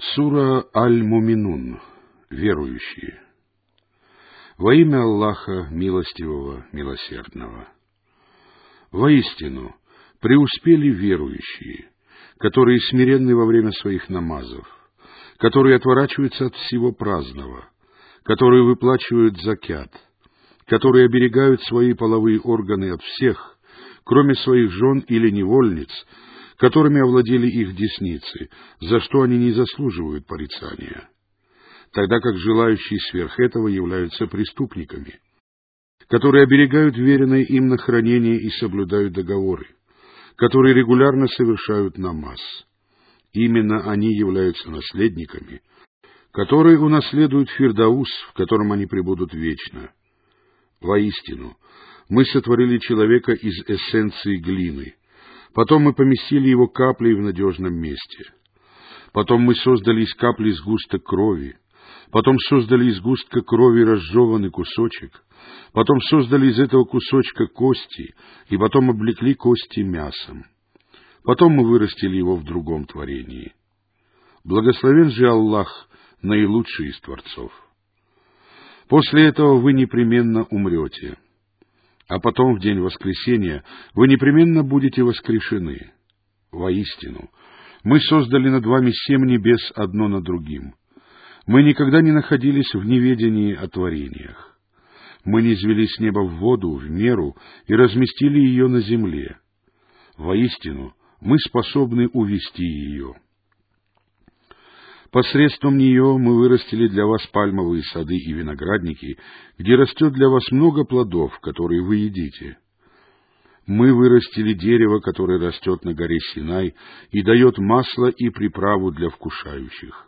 Сура Аль-Муминун. Верующие. Во имя Аллаха, милостивого, милосердного. Воистину, преуспели верующие, которые смиренны во время своих намазов, которые отворачиваются от всего праздного, которые выплачивают закят, которые оберегают свои половые органы от всех, кроме своих жен или невольниц, которыми овладели их десницы, за что они не заслуживают порицания, тогда как желающие сверх этого являются преступниками, которые оберегают веренное им на хранение и соблюдают договоры, которые регулярно совершают намаз. Именно они являются наследниками, которые унаследуют Фирдаус, в котором они пребудут вечно. Воистину, мы сотворили человека из эссенции глины — Потом мы поместили его каплей в надежном месте. Потом мы создали из капли сгусток крови. Потом создали из густка крови разжеванный кусочек. Потом создали из этого кусочка кости, и потом облекли кости мясом. Потом мы вырастили его в другом творении. Благословен же Аллах, наилучший из творцов. После этого вы непременно умрете а потом в день воскресения вы непременно будете воскрешены. Воистину, мы создали над вами семь небес одно над другим. Мы никогда не находились в неведении о творениях. Мы не извели с неба в воду в меру и разместили ее на земле. Воистину, мы способны увести ее. Посредством нее мы вырастили для вас пальмовые сады и виноградники, где растет для вас много плодов, которые вы едите. Мы вырастили дерево, которое растет на горе Синай и дает масло и приправу для вкушающих.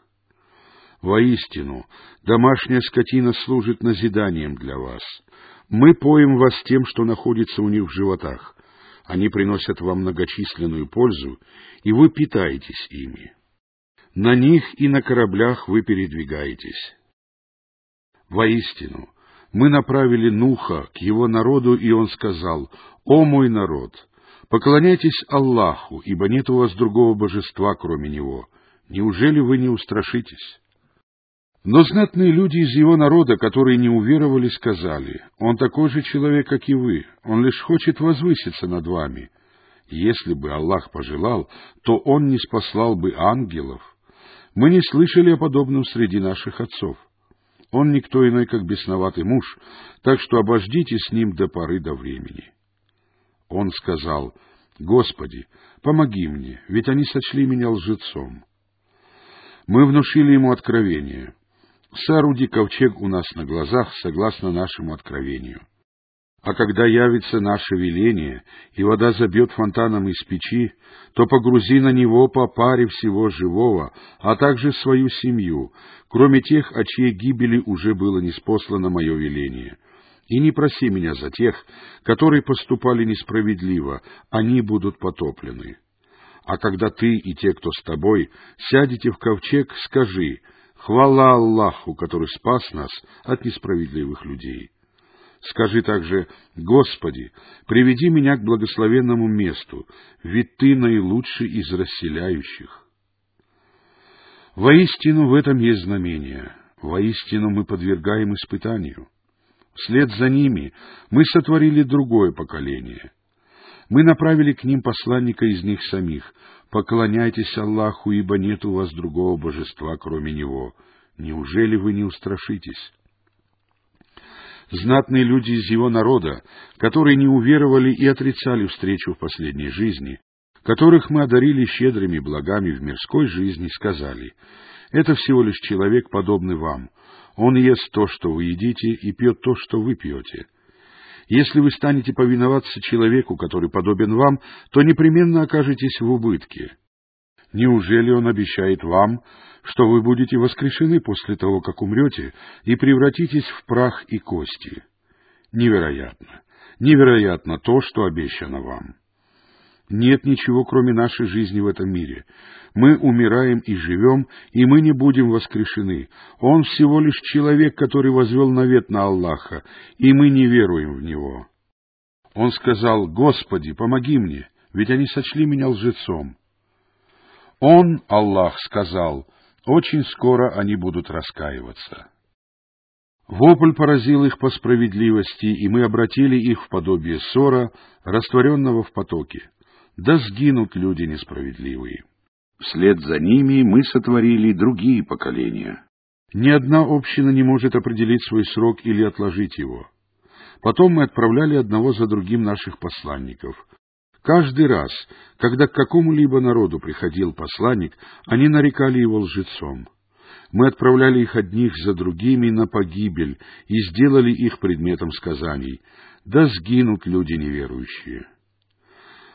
Воистину, домашняя скотина служит назиданием для вас. Мы поем вас тем, что находится у них в животах. Они приносят вам многочисленную пользу, и вы питаетесь ими. На них и на кораблях вы передвигаетесь. Воистину, мы направили Нуха к его народу, и он сказал, «О мой народ, поклоняйтесь Аллаху, ибо нет у вас другого божества, кроме Него. Неужели вы не устрашитесь?» Но знатные люди из его народа, которые не уверовали, сказали, «Он такой же человек, как и вы, он лишь хочет возвыситься над вами. Если бы Аллах пожелал, то он не спаслал бы ангелов, мы не слышали о подобном среди наших отцов. Он никто иной, как бесноватый муж, так что обождите с ним до поры до времени. Он сказал, Господи, помоги мне, ведь они сочли меня лжецом. Мы внушили ему откровение. Сооруди ковчег у нас на глазах, согласно нашему откровению. А когда явится наше веление, и вода забьет фонтаном из печи, то погрузи на него по паре всего живого, а также свою семью, кроме тех, о чьей гибели уже было неспослано мое веление. И не проси меня за тех, которые поступали несправедливо, они будут потоплены. А когда ты и те, кто с тобой, сядете в ковчег, скажи «Хвала Аллаху, который спас нас от несправедливых людей». Скажи также, Господи, приведи меня к благословенному месту, ведь Ты наилучший из расселяющих. Воистину в этом есть знамение, воистину мы подвергаем испытанию. Вслед за ними мы сотворили другое поколение. Мы направили к ним посланника из них самих. Поклоняйтесь Аллаху, ибо нет у вас другого божества, кроме Него. Неужели вы не устрашитесь? Знатные люди из его народа, которые не уверовали и отрицали встречу в последней жизни, которых мы одарили щедрыми благами в мирской жизни, сказали, «Это всего лишь человек, подобный вам. Он ест то, что вы едите, и пьет то, что вы пьете. Если вы станете повиноваться человеку, который подобен вам, то непременно окажетесь в убытке. Неужели он обещает вам, что вы будете воскрешены после того, как умрете, и превратитесь в прах и кости? Невероятно! Невероятно то, что обещано вам. Нет ничего, кроме нашей жизни в этом мире. Мы умираем и живем, и мы не будем воскрешены. Он всего лишь человек, который возвел навет на Аллаха, и мы не веруем в Него. Он сказал, «Господи, помоги мне, ведь они сочли меня лжецом». Он, Аллах, сказал, Очень скоро они будут раскаиваться. Вопль поразил их по справедливости, и мы обратили их в подобие ссора, растворенного в потоке. Да сгинут люди несправедливые. Вслед за ними мы сотворили другие поколения. Ни одна община не может определить свой срок или отложить его. Потом мы отправляли одного за другим наших посланников. Каждый раз, когда к какому-либо народу приходил посланник, они нарекали его лжецом. Мы отправляли их одних за другими на погибель и сделали их предметом сказаний. Да сгинут люди неверующие.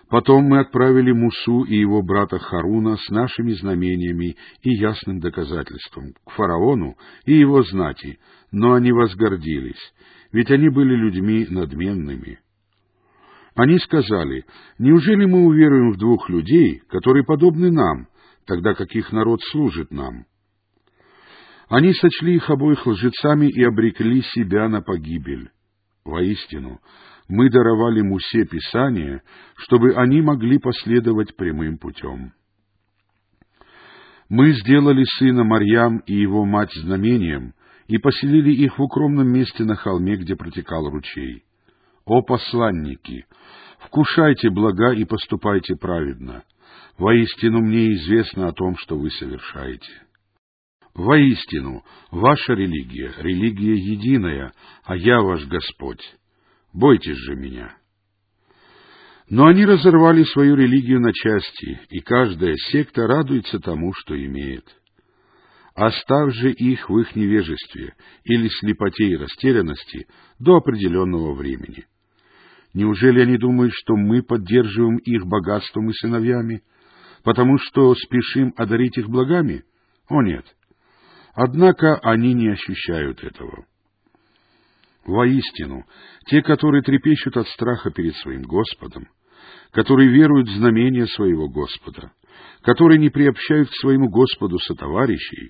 Потом мы отправили Мусу и его брата Харуна с нашими знамениями и ясным доказательством к фараону и его знати, но они возгордились, ведь они были людьми надменными. Они сказали, неужели мы уверуем в двух людей, которые подобны нам, тогда как их народ служит нам? Они сочли их обоих лжецами и обрекли себя на погибель. Воистину, мы даровали Мусе Писание, чтобы они могли последовать прямым путем. Мы сделали сына Марьям и его мать знамением и поселили их в укромном месте на холме, где протекал ручей. О посланники, вкушайте блага и поступайте праведно. Воистину мне известно о том, что вы совершаете. Воистину, ваша религия — религия единая, а я ваш Господь. Бойтесь же меня. Но они разорвали свою религию на части, и каждая секта радуется тому, что имеет. Оставь же их в их невежестве или слепоте и растерянности до определенного времени. Неужели они думают, что мы поддерживаем их богатством и сыновьями, потому что спешим одарить их благами? О нет! Однако они не ощущают этого. Воистину, те, которые трепещут от страха перед своим Господом, которые веруют в знамения своего Господа, которые не приобщают к своему Господу сотоварищей,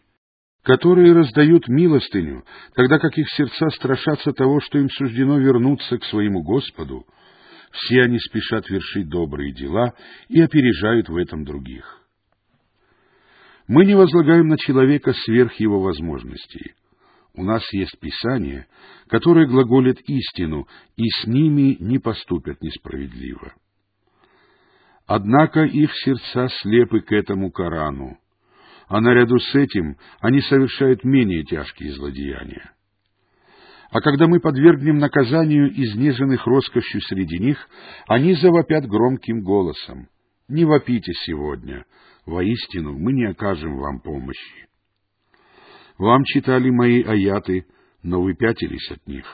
которые раздают милостыню, тогда как их сердца страшатся того, что им суждено вернуться к своему Господу, все они спешат вершить добрые дела и опережают в этом других. Мы не возлагаем на человека сверх его возможностей. У нас есть Писание, которое глаголит истину, и с ними не поступят несправедливо. Однако их сердца слепы к этому Корану, а наряду с этим они совершают менее тяжкие злодеяния. А когда мы подвергнем наказанию изнеженных роскошью среди них, они завопят громким голосом. Не вопите сегодня, воистину мы не окажем вам помощи. Вам читали мои аяты, но вы пятились от них.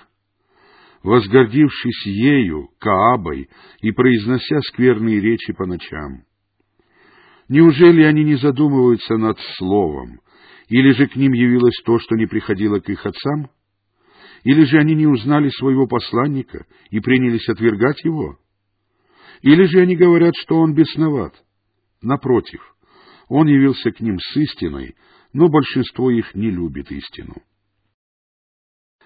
Возгордившись ею, Каабой, и произнося скверные речи по ночам. Неужели они не задумываются над словом, или же к ним явилось то, что не приходило к их отцам? Или же они не узнали своего посланника и принялись отвергать его? Или же они говорят, что он бесноват? Напротив, он явился к ним с истиной, но большинство их не любит истину.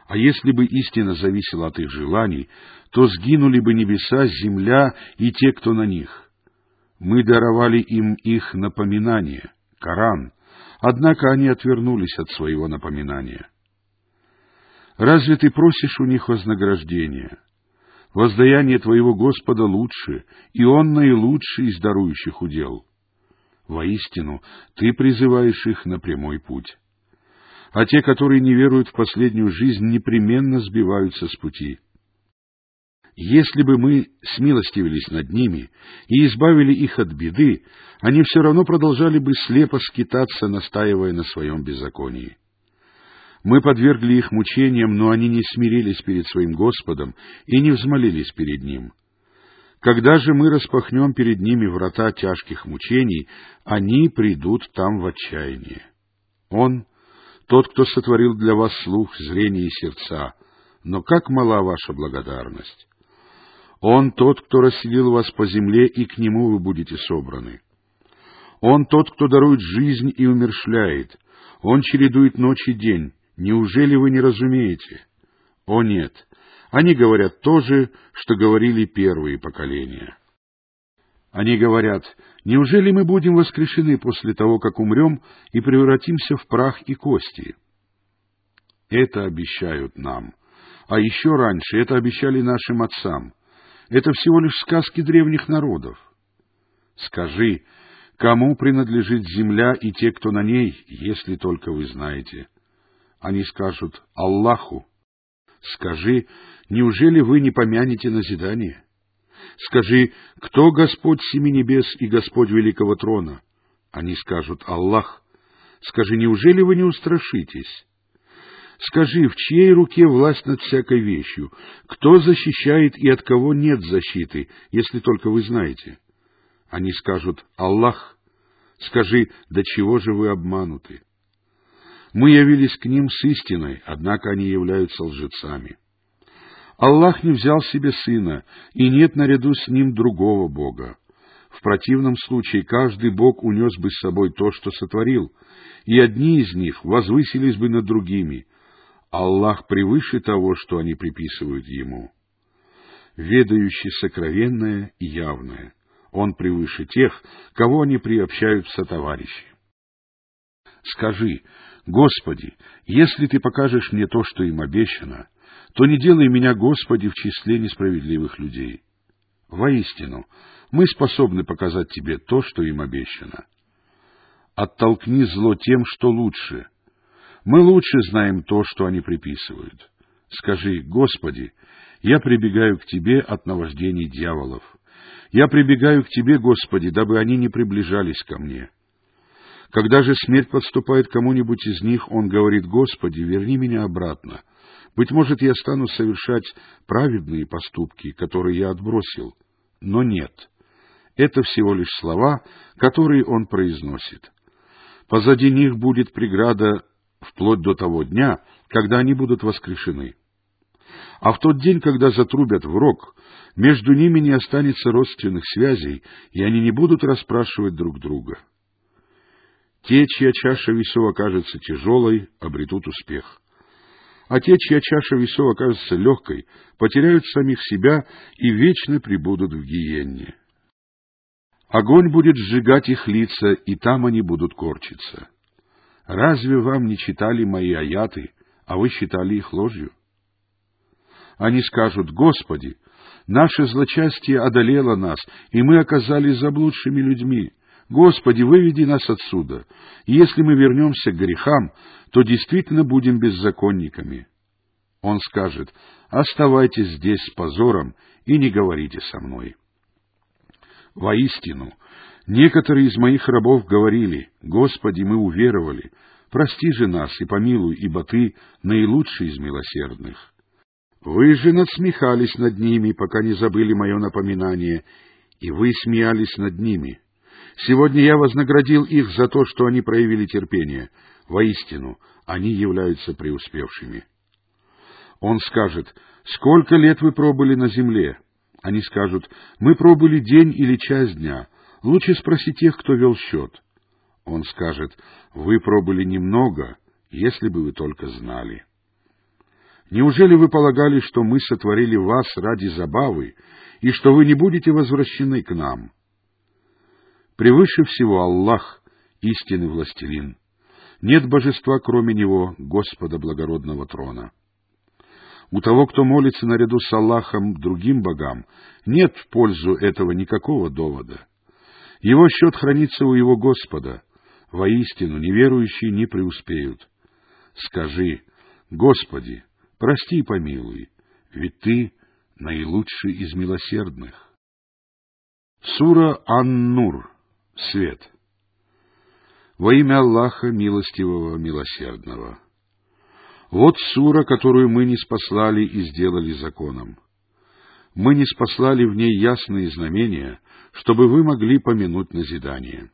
А если бы истина зависела от их желаний, то сгинули бы небеса, земля и те, кто на них. Мы даровали им их напоминание, Коран, однако они отвернулись от своего напоминания. Разве ты просишь у них вознаграждения? Воздаяние твоего Господа лучше, и Он наилучший из дарующих удел. Воистину, ты призываешь их на прямой путь. А те, которые не веруют в последнюю жизнь, непременно сбиваются с пути. Если бы мы смилостивились над ними и избавили их от беды, они все равно продолжали бы слепо скитаться, настаивая на своем беззаконии. Мы подвергли их мучениям, но они не смирились перед своим Господом и не взмолились перед Ним — когда же мы распахнем перед ними врата тяжких мучений, они придут там в отчаяние. Он — тот, кто сотворил для вас слух, зрение и сердца, но как мала ваша благодарность! Он тот, кто расселил вас по земле, и к нему вы будете собраны. Он тот, кто дарует жизнь и умершляет. Он чередует ночь и день. Неужели вы не разумеете? О нет, они говорят то же, что говорили первые поколения. Они говорят, неужели мы будем воскрешены после того, как умрем и превратимся в прах и кости? Это обещают нам. А еще раньше это обещали нашим отцам. Это всего лишь сказки древних народов. Скажи, кому принадлежит земля и те, кто на ней, если только вы знаете? Они скажут Аллаху. Скажи, неужели вы не помянете назидание? Скажи, кто Господь семи небес и Господь великого трона? Они скажут Аллах. Скажи, неужели вы не устрашитесь? Скажи, в чьей руке власть над всякой вещью? Кто защищает и от кого нет защиты, если только вы знаете? Они скажут «Аллах». Скажи, до чего же вы обмануты? Мы явились к ним с истиной, однако они являются лжецами. Аллах не взял себе сына, и нет наряду с ним другого Бога. В противном случае каждый Бог унес бы с собой то, что сотворил, и одни из них возвысились бы над другими. Аллах превыше того, что они приписывают Ему. Ведающий сокровенное и явное. Он превыше тех, кого они приобщают в сотоварищи. Скажи, Господи, если Ты покажешь мне то, что им обещано, то не делай меня, Господи, в числе несправедливых людей. Воистину, мы способны показать Тебе то, что им обещано. Оттолкни зло тем, что лучше. Мы лучше знаем то, что они приписывают. Скажи, Господи, я прибегаю к Тебе от наваждений дьяволов. Я прибегаю к Тебе, Господи, дабы они не приближались ко мне. Когда же смерть подступает кому-нибудь из них, он говорит, Господи, верни меня обратно. Быть может, я стану совершать праведные поступки, которые я отбросил. Но нет. Это всего лишь слова, которые он произносит. Позади них будет преграда вплоть до того дня, когда они будут воскрешены. А в тот день, когда затрубят в рог, между ними не останется родственных связей, и они не будут расспрашивать друг друга. Те, чья чаша весов окажется тяжелой, обретут успех. А те, чья чаша весов окажется легкой, потеряют самих себя и вечно пребудут в гиенне. Огонь будет сжигать их лица, и там они будут корчиться. Разве вам не читали мои аяты, а вы считали их ложью? Они скажут, Господи, наше злочастие одолело нас, и мы оказались заблудшими людьми. Господи, выведи нас отсюда. И если мы вернемся к грехам, то действительно будем беззаконниками. Он скажет, оставайтесь здесь с позором и не говорите со мной. Воистину, некоторые из моих рабов говорили, Господи, мы уверовали, прости же нас и помилуй, ибо Ты наилучший из милосердных. Вы же надсмехались над ними, пока не забыли мое напоминание, и вы смеялись над ними. Сегодня я вознаградил их за то, что они проявили терпение. Воистину, они являются преуспевшими. Он скажет, сколько лет вы пробыли на земле? Они скажут, мы пробыли день или час дня. Лучше спроси тех, кто вел счет. Он скажет, вы пробыли немного, если бы вы только знали. Неужели вы полагали, что мы сотворили вас ради забавы, и что вы не будете возвращены к нам? Превыше всего Аллах, истинный властелин. Нет божества, кроме Него, Господа благородного трона. У того, кто молится наряду с Аллахом другим богам, нет в пользу этого никакого довода. Его счет хранится у его Господа. Воистину, неверующие не преуспеют. Скажи, Господи, прости и помилуй, ведь Ты наилучший из милосердных. Сура Ан-Нур Свет. Во имя Аллаха Милостивого Милосердного. Вот сура, которую мы не спаслали и сделали законом. Мы не спаслали в ней ясные знамения, чтобы вы могли помянуть назидание.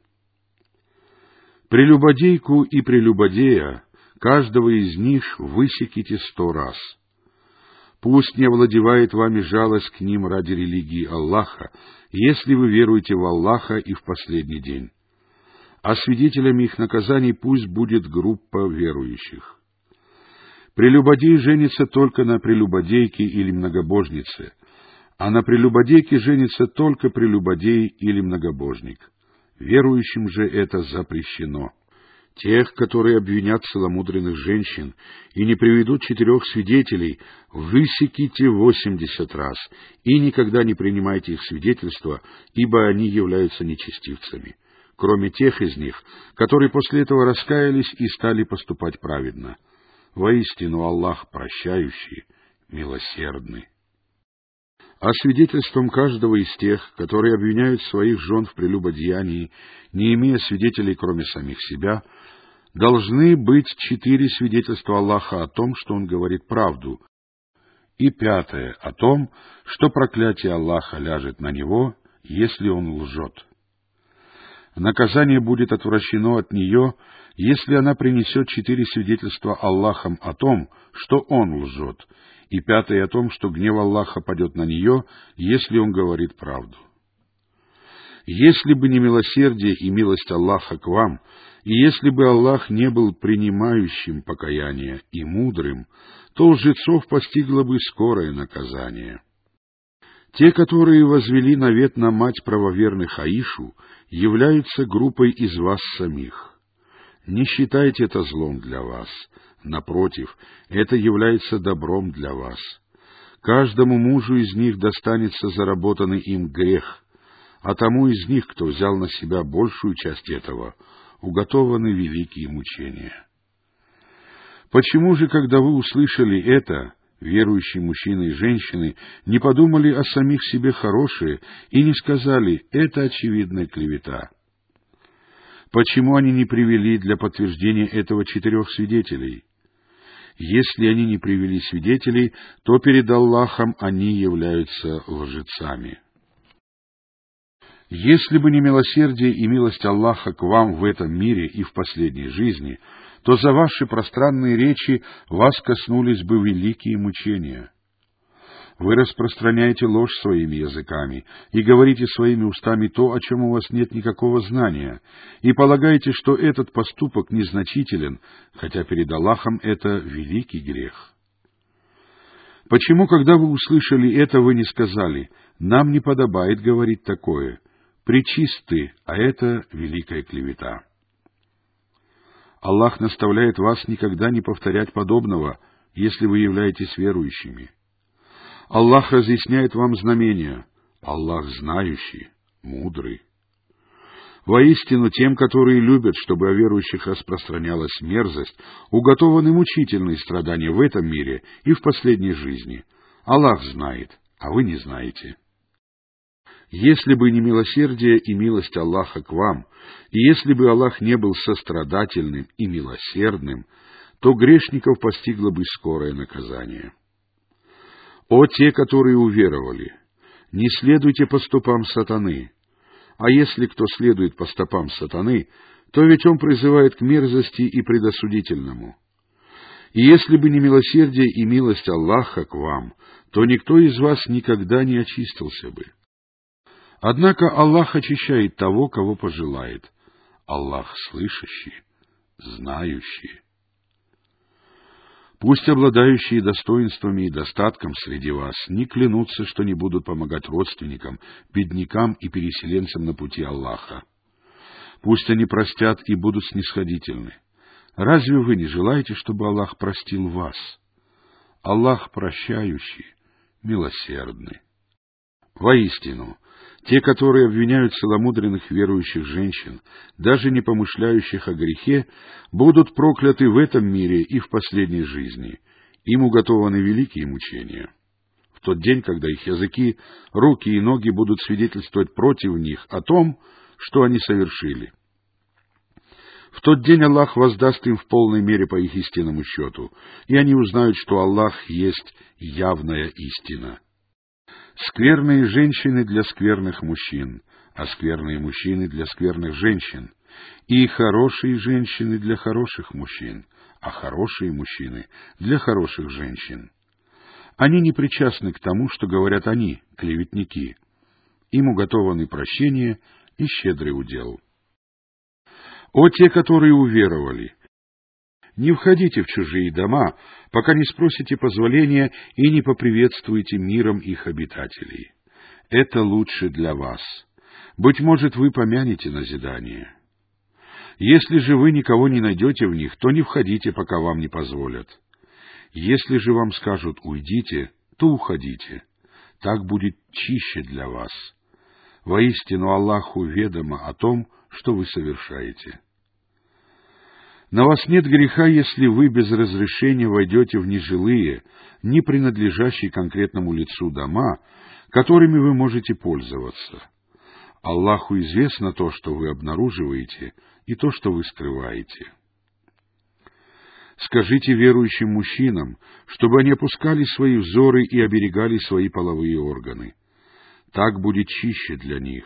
Прелюбодейку и прелюбодея, каждого из них высеките сто раз — Пусть не овладевает вами жалость к ним ради религии Аллаха, если вы веруете в Аллаха и в последний день. А свидетелями их наказаний пусть будет группа верующих. Прелюбодей женится только на прелюбодейке или многобожнице, а на прелюбодейке женится только прелюбодей или многобожник. Верующим же это запрещено. Тех, которые обвинят целомудренных женщин и не приведут четырех свидетелей, высеките восемьдесят раз, и никогда не принимайте их свидетельства, ибо они являются нечестивцами, кроме тех из них, которые после этого раскаялись и стали поступать праведно. Воистину Аллах прощающий, милосердный а свидетельством каждого из тех, которые обвиняют своих жен в прелюбодеянии, не имея свидетелей, кроме самих себя, должны быть четыре свидетельства Аллаха о том, что Он говорит правду, и пятое о том, что проклятие Аллаха ляжет на него, если он лжет. Наказание будет отвращено от нее, если она принесет четыре свидетельства Аллахом о том, что он лжет, и пятое о том, что гнев Аллаха падет на нее, если он говорит правду. Если бы не милосердие и милость Аллаха к вам, и если бы Аллах не был принимающим покаяние и мудрым, то лжецов постигло бы скорое наказание. Те, которые возвели навет на мать правоверных Аишу, являются группой из вас самих. Не считайте это злом для вас. Напротив, это является добром для вас. Каждому мужу из них достанется заработанный им грех, а тому из них, кто взял на себя большую часть этого, уготованы великие мучения. Почему же, когда вы услышали это, верующие мужчины и женщины не подумали о самих себе хорошие и не сказали «это очевидная клевета»? Почему они не привели для подтверждения этого четырех свидетелей? Если они не привели свидетелей, то перед Аллахом они являются лжецами. Если бы не милосердие и милость Аллаха к вам в этом мире и в последней жизни, то за ваши пространные речи вас коснулись бы великие мучения. Вы распространяете ложь своими языками и говорите своими устами то, о чем у вас нет никакого знания, и полагаете, что этот поступок незначителен, хотя перед Аллахом это великий грех. Почему, когда вы услышали это, вы не сказали, «Нам не подобает говорить такое», «Причисты, а это великая клевета». Аллах наставляет вас никогда не повторять подобного, если вы являетесь верующими. Аллах разъясняет вам знамения. Аллах знающий, мудрый. Воистину, тем, которые любят, чтобы о верующих распространялась мерзость, уготованы мучительные страдания в этом мире и в последней жизни. Аллах знает, а вы не знаете. Если бы не милосердие и милость Аллаха к вам, и если бы Аллах не был сострадательным и милосердным, то грешников постигло бы скорое наказание. О те, которые уверовали, не следуйте по стопам сатаны, а если кто следует по стопам сатаны, то ведь он призывает к мерзости и предосудительному. И если бы не милосердие и милость Аллаха к вам, то никто из вас никогда не очистился бы. Однако Аллах очищает того, кого пожелает. Аллах слышащий, знающий. Пусть обладающие достоинствами и достатком среди вас не клянутся, что не будут помогать родственникам, беднякам и переселенцам на пути Аллаха. Пусть они простят и будут снисходительны. Разве вы не желаете, чтобы Аллах простил вас? Аллах прощающий, милосердный. Воистину, те, которые обвиняют целомудренных верующих женщин, даже не помышляющих о грехе, будут прокляты в этом мире и в последней жизни. Им уготованы великие мучения. В тот день, когда их языки, руки и ноги будут свидетельствовать против них о том, что они совершили. В тот день Аллах воздаст им в полной мере по их истинному счету, и они узнают, что Аллах есть явная истина. Скверные женщины для скверных мужчин, а скверные мужчины для скверных женщин, и хорошие женщины для хороших мужчин, а хорошие мужчины для хороших женщин. Они не причастны к тому, что говорят они, клеветники. Им уготованы прощение и щедрый удел. О те, которые уверовали! Не входите в чужие дома, пока не спросите позволения и не поприветствуете миром их обитателей. Это лучше для вас. Быть может, вы помянете назидание. Если же вы никого не найдете в них, то не входите, пока вам не позволят. Если же вам скажут «уйдите», то уходите. Так будет чище для вас. Воистину Аллаху ведомо о том, что вы совершаете. На вас нет греха, если вы без разрешения войдете в нежилые, не принадлежащие конкретному лицу дома, которыми вы можете пользоваться. Аллаху известно то, что вы обнаруживаете, и то, что вы скрываете. Скажите верующим мужчинам, чтобы они опускали свои взоры и оберегали свои половые органы. Так будет чище для них.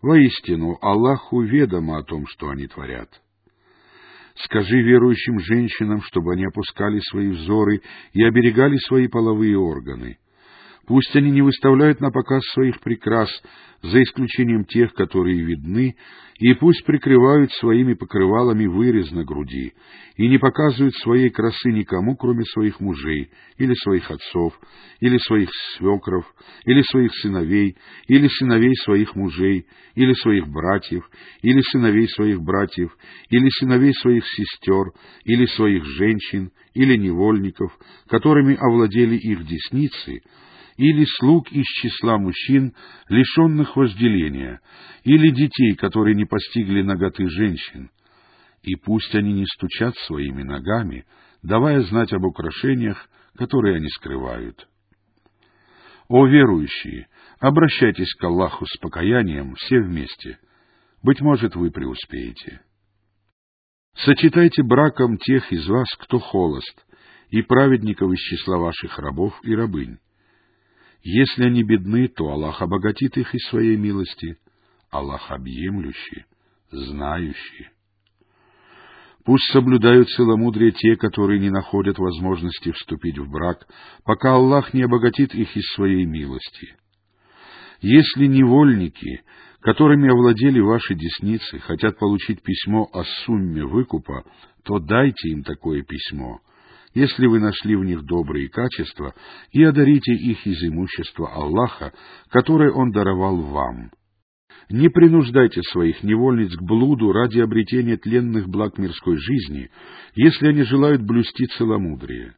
Воистину, Аллаху ведомо о том, что они творят. Скажи верующим женщинам, чтобы они опускали свои взоры и оберегали свои половые органы. Пусть они не выставляют на показ своих прикрас, за исключением тех, которые видны, и пусть прикрывают своими покрывалами вырез на груди, и не показывают своей красы никому, кроме своих мужей, или своих отцов, или своих свекров, или своих сыновей, или сыновей своих мужей, или своих братьев, или сыновей своих братьев, или сыновей своих сестер, или своих женщин, или невольников, которыми овладели их десницы, или слуг из числа мужчин, лишенных вожделения, или детей, которые не постигли ноготы женщин. И пусть они не стучат своими ногами, давая знать об украшениях, которые они скрывают. О верующие, обращайтесь к Аллаху с покаянием все вместе. Быть может, вы преуспеете. Сочетайте браком тех из вас, кто холост, и праведников из числа ваших рабов и рабынь если они бедны, то Аллах обогатит их из своей милости. Аллах объемлющий, знающий. Пусть соблюдают целомудрие те, которые не находят возможности вступить в брак, пока Аллах не обогатит их из своей милости. Если невольники, которыми овладели ваши десницы, хотят получить письмо о сумме выкупа, то дайте им такое письмо — если вы нашли в них добрые качества, и одарите их из имущества Аллаха, которое Он даровал вам. Не принуждайте своих невольниц к блуду ради обретения тленных благ мирской жизни, если они желают блюсти целомудрие.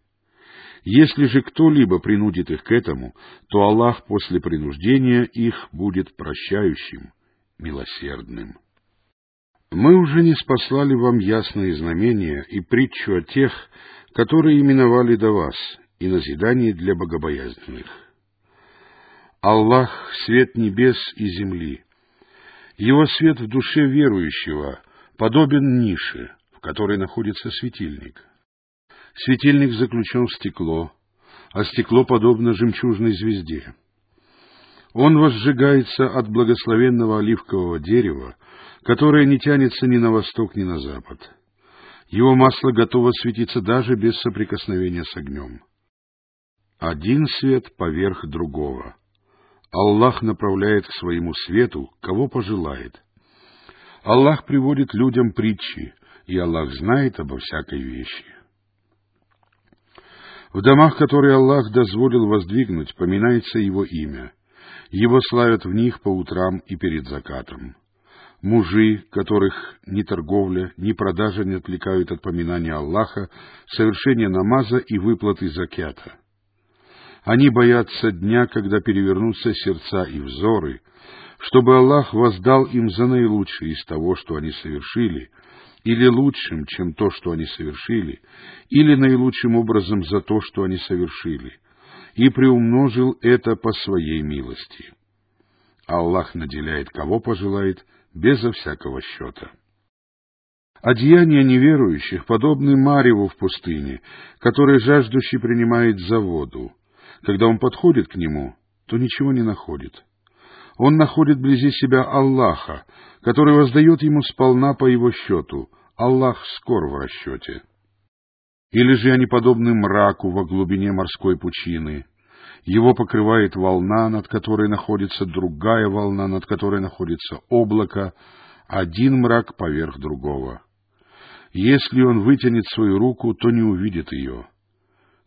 Если же кто-либо принудит их к этому, то Аллах после принуждения их будет прощающим, милосердным. Мы уже не спаслали вам ясные знамения и притчу о тех, которые именовали до вас, и назидание для богобоязненных. Аллах — свет небес и земли. Его свет в душе верующего подобен нише, в которой находится светильник. Светильник заключен в стекло, а стекло подобно жемчужной звезде. Он возжигается от благословенного оливкового дерева, которое не тянется ни на восток, ни на запад. Его масло готово светиться даже без соприкосновения с огнем. Один свет поверх другого. Аллах направляет к своему свету, кого пожелает. Аллах приводит людям притчи, и Аллах знает обо всякой вещи. В домах, которые Аллах дозволил воздвигнуть, поминается Его имя. Его славят в них по утрам и перед закатом мужи, которых ни торговля, ни продажа не отвлекают от поминания Аллаха, совершения намаза и выплаты закята. Они боятся дня, когда перевернутся сердца и взоры, чтобы Аллах воздал им за наилучшее из того, что они совершили, или лучшим, чем то, что они совершили, или наилучшим образом за то, что они совершили, и приумножил это по своей милости. Аллах наделяет кого пожелает – безо всякого счета. Одеяния неверующих подобны Мареву в пустыне, который жаждущий принимает за воду. Когда он подходит к нему, то ничего не находит. Он находит вблизи себя Аллаха, который воздает ему сполна по его счету. Аллах скор в расчете. Или же они подобны мраку во глубине морской пучины, его покрывает волна, над которой находится другая волна, над которой находится облако, один мрак поверх другого. Если он вытянет свою руку, то не увидит ее.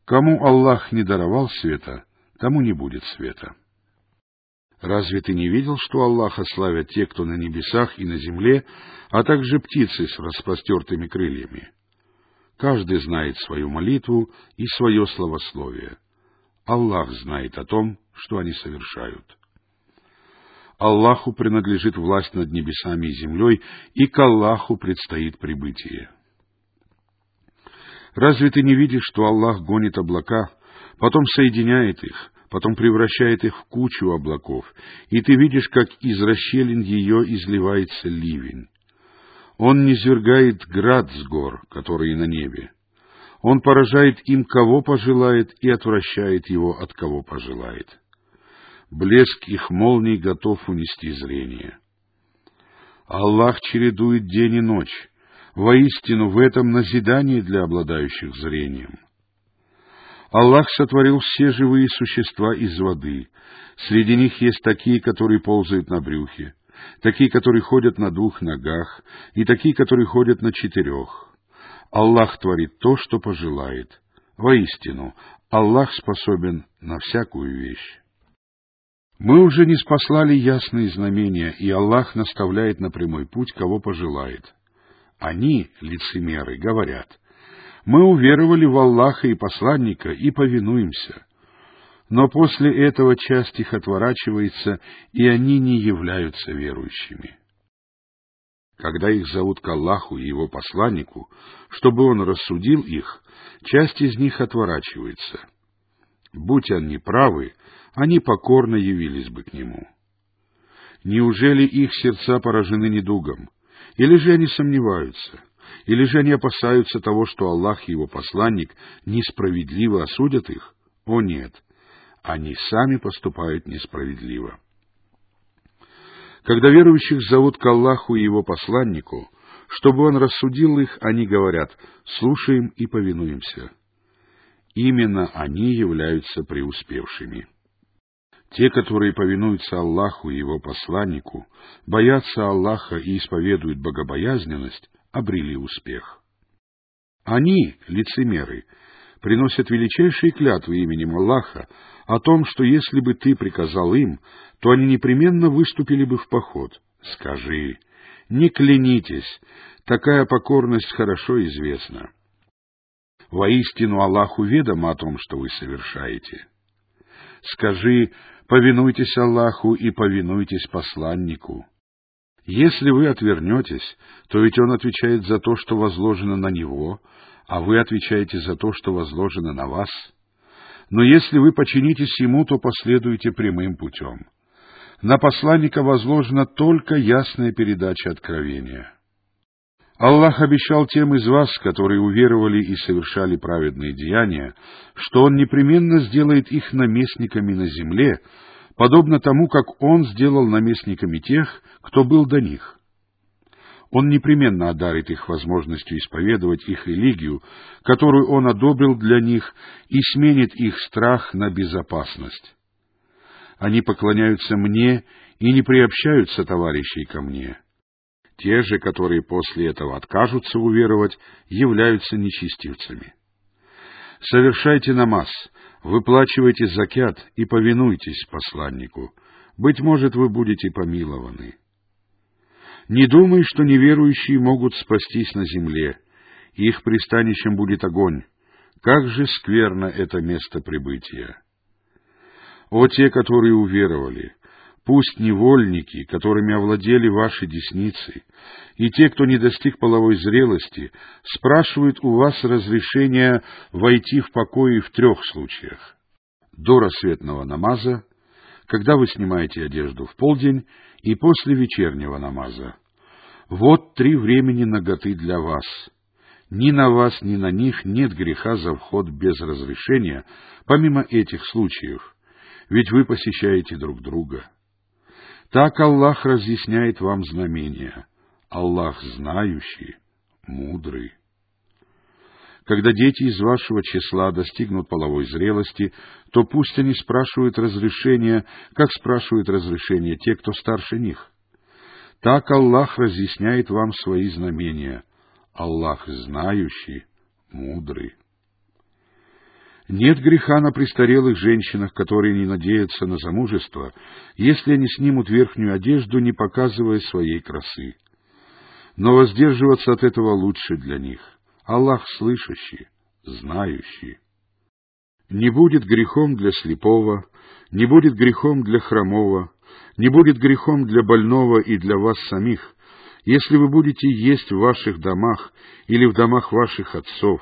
Кому Аллах не даровал света, тому не будет света. Разве ты не видел, что Аллаха славят те, кто на небесах и на земле, а также птицы с распростертыми крыльями? Каждый знает свою молитву и свое словословие. Аллах знает о том, что они совершают. Аллаху принадлежит власть над небесами и землей, и к Аллаху предстоит прибытие. Разве ты не видишь, что Аллах гонит облака, потом соединяет их, потом превращает их в кучу облаков, и ты видишь, как из расщелин ее изливается ливень. Он не свергает град с гор, которые на небе. Он поражает им, кого пожелает, и отвращает его, от кого пожелает. Блеск их молний готов унести зрение. Аллах чередует день и ночь. Воистину, в этом назидание для обладающих зрением. Аллах сотворил все живые существа из воды. Среди них есть такие, которые ползают на брюхе, такие, которые ходят на двух ногах, и такие, которые ходят на четырех. Аллах творит то, что пожелает. Воистину, Аллах способен на всякую вещь. Мы уже не спаслали ясные знамения, и Аллах наставляет на прямой путь, кого пожелает. Они, лицемеры, говорят — мы уверовали в Аллаха и посланника и повинуемся. Но после этого часть их отворачивается, и они не являются верующими. Когда их зовут к Аллаху и его посланнику, чтобы он рассудил их, часть из них отворачивается. Будь они правы, они покорно явились бы к нему. Неужели их сердца поражены недугом? Или же они сомневаются? Или же они опасаются того, что Аллах и его посланник несправедливо осудят их? О нет, они сами поступают несправедливо. Когда верующих зовут к Аллаху и его посланнику, чтобы он рассудил их, они говорят «слушаем и повинуемся». Именно они являются преуспевшими. Те, которые повинуются Аллаху и его посланнику, боятся Аллаха и исповедуют богобоязненность, обрели успех. Они, лицемеры, приносят величайшие клятвы именем Аллаха о том, что если бы ты приказал им, то они непременно выступили бы в поход. Скажи, не клянитесь, такая покорность хорошо известна. Воистину Аллаху ведомо о том, что вы совершаете. Скажи, повинуйтесь Аллаху и повинуйтесь посланнику. Если вы отвернетесь, то ведь он отвечает за то, что возложено на него, а вы отвечаете за то, что возложено на вас. Но если вы подчинитесь ему, то последуйте прямым путем. На посланника возложена только ясная передача откровения. Аллах обещал тем из вас, которые уверовали и совершали праведные деяния, что Он непременно сделает их наместниками на земле, подобно тому, как Он сделал наместниками тех, кто был до них. Он непременно одарит их возможностью исповедовать их религию, которую Он одобрил для них, и сменит их страх на безопасность. Они поклоняются мне и не приобщаются товарищей ко мне. Те же, которые после этого откажутся уверовать, являются нечестивцами. Совершайте намаз, выплачивайте закят и повинуйтесь посланнику. Быть может, вы будете помилованы. Не думай, что неверующие могут спастись на земле. Их пристанищем будет огонь. Как же скверно это место прибытия! О те, которые уверовали! Пусть невольники, которыми овладели ваши десницы, и те, кто не достиг половой зрелости, спрашивают у вас разрешения войти в покои в трех случаях. До рассветного намаза, когда вы снимаете одежду в полдень, и после вечернего намаза. Вот три времени наготы для вас. Ни на вас, ни на них нет греха за вход без разрешения, помимо этих случаев, ведь вы посещаете друг друга. Так Аллах разъясняет вам знамения. Аллах знающий, мудрый. Когда дети из вашего числа достигнут половой зрелости, то пусть они спрашивают разрешения, как спрашивают разрешения те, кто старше них. Так Аллах разъясняет вам свои знамения. Аллах знающий, мудрый. Нет греха на престарелых женщинах, которые не надеются на замужество, если они снимут верхнюю одежду, не показывая своей красы. Но воздерживаться от этого лучше для них. Аллах слышащий, знающий. Не будет грехом для слепого, не будет грехом для хромого, не будет грехом для больного и для вас самих, если вы будете есть в ваших домах или в домах ваших отцов,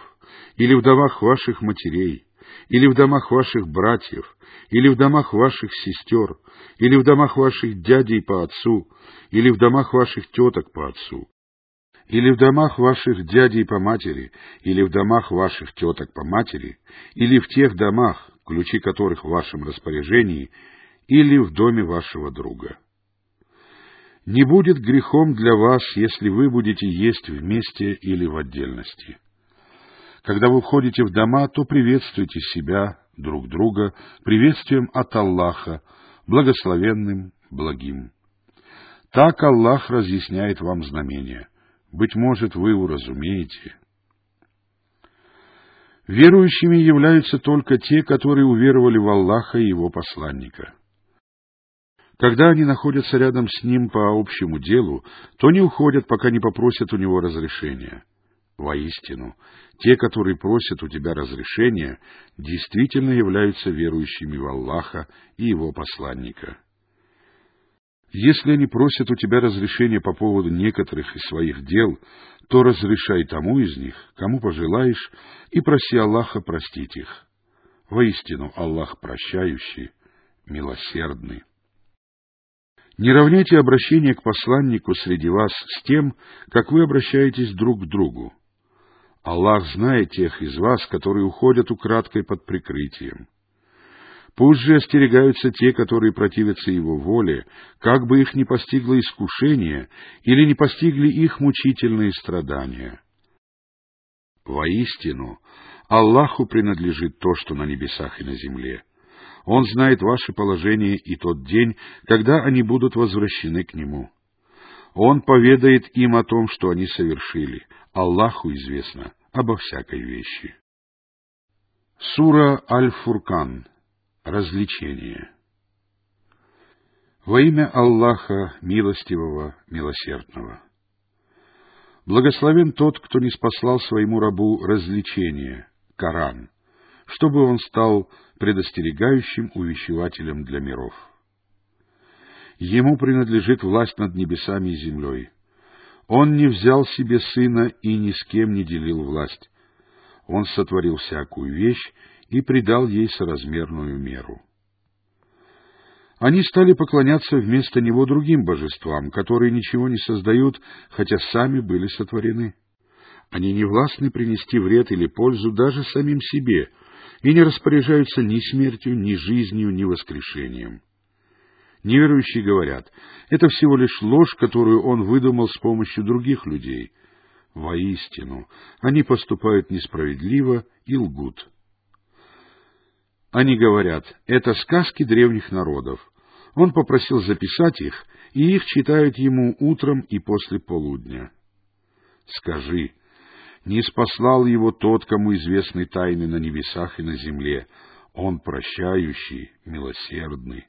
или в домах ваших матерей, или в домах ваших братьев, или в домах ваших сестер, или в домах ваших дядей по отцу, или в домах ваших теток по отцу, или в домах ваших дядей по матери, или в домах ваших теток по матери, или в тех домах, ключи которых в вашем распоряжении, или в доме вашего друга. Не будет грехом для вас, если вы будете есть вместе или в отдельности. Когда вы входите в дома, то приветствуйте себя, друг друга, приветствием от Аллаха, благословенным, благим. Так Аллах разъясняет вам знамения. Быть может, вы уразумеете. Верующими являются только те, которые уверовали в Аллаха и Его посланника. Когда они находятся рядом с Ним по общему делу, то не уходят, пока не попросят у Него разрешения. Воистину, те, которые просят у тебя разрешения, действительно являются верующими в Аллаха и Его посланника. Если они просят у тебя разрешения по поводу некоторых из своих дел, то разрешай тому из них, кому пожелаешь, и проси Аллаха простить их. Воистину, Аллах прощающий, милосердный. Не равняйте обращение к посланнику среди вас с тем, как вы обращаетесь друг к другу. Аллах знает тех из вас, которые уходят украдкой под прикрытием. Пусть же остерегаются те, которые противятся его воле, как бы их не постигло искушение или не постигли их мучительные страдания. Воистину, Аллаху принадлежит то, что на небесах и на земле. Он знает ваше положение и тот день, когда они будут возвращены к Нему. Он поведает им о том, что они совершили. Аллаху известно обо всякой вещи. Сура Аль-Фуркан. Развлечение. Во имя Аллаха, милостивого, милосердного. Благословен тот, кто не спаслал своему рабу развлечение, Коран, чтобы он стал предостерегающим увещевателем для миров. Ему принадлежит власть над небесами и землей. Он не взял себе сына и ни с кем не делил власть. Он сотворил всякую вещь и придал ей соразмерную меру. Они стали поклоняться вместо него другим божествам, которые ничего не создают, хотя сами были сотворены. Они не властны принести вред или пользу даже самим себе и не распоряжаются ни смертью, ни жизнью, ни воскрешением. Неверующие говорят, это всего лишь ложь, которую он выдумал с помощью других людей. Воистину, они поступают несправедливо и лгут. Они говорят, это сказки древних народов. Он попросил записать их, и их читают ему утром и после полудня. Скажи, не спаслал его тот, кому известны тайны на небесах и на земле. Он прощающий, милосердный.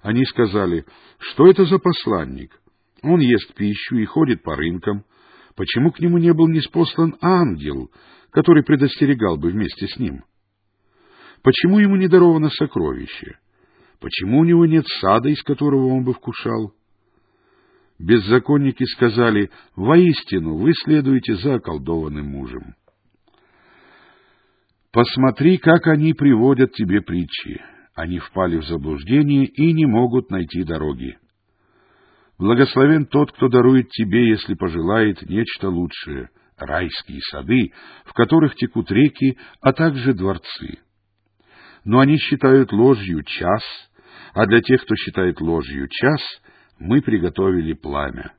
Они сказали, что это за посланник? Он ест пищу и ходит по рынкам. Почему к нему не был неспослан ангел, который предостерегал бы вместе с ним? Почему ему не даровано сокровище? Почему у него нет сада, из которого он бы вкушал? Беззаконники сказали, «Воистину, вы следуете за околдованным мужем». Посмотри, как они приводят тебе притчи. Они впали в заблуждение и не могут найти дороги. Благословен тот, кто дарует тебе, если пожелает, нечто лучшее — райские сады, в которых текут реки, а также дворцы. Но они считают ложью час, а для тех, кто считает ложью час, мы приготовили пламя.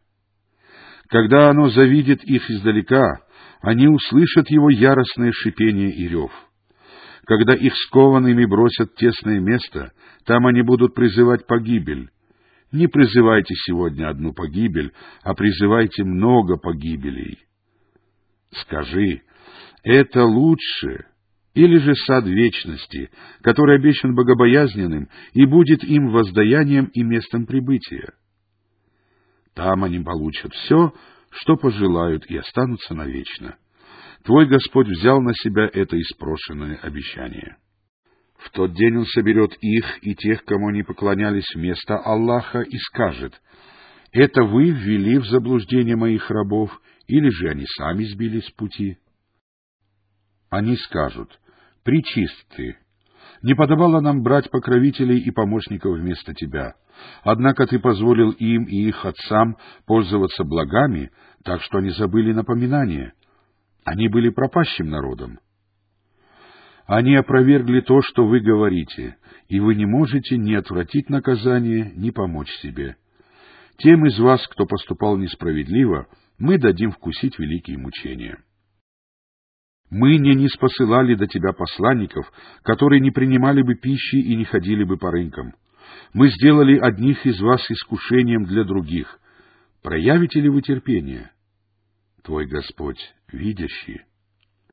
Когда оно завидит их издалека, они услышат его яростное шипение и рев — когда их скованными бросят в тесное место, там они будут призывать погибель. Не призывайте сегодня одну погибель, а призывайте много погибелей. Скажи, это лучше или же сад вечности, который обещан богобоязненным и будет им воздаянием и местом прибытия? Там они получат все, что пожелают, и останутся навечно. Твой Господь взял на себя это испрошенное обещание. В тот день Он соберет их и тех, кому они поклонялись вместо Аллаха, и скажет, «Это вы ввели в заблуждение моих рабов, или же они сами сбились с пути?» Они скажут, «Причист ты, не подобало нам брать покровителей и помощников вместо тебя. Однако ты позволил им и их отцам пользоваться благами, так что они забыли напоминание. Они были пропащим народом. Они опровергли то, что вы говорите, и вы не можете ни отвратить наказание, ни помочь себе. Тем из вас, кто поступал несправедливо, мы дадим вкусить великие мучения. Мы не ниспосылали до тебя посланников, которые не принимали бы пищи и не ходили бы по рынкам. Мы сделали одних из вас искушением для других. Проявите ли вы терпение? Твой Господь, видящий,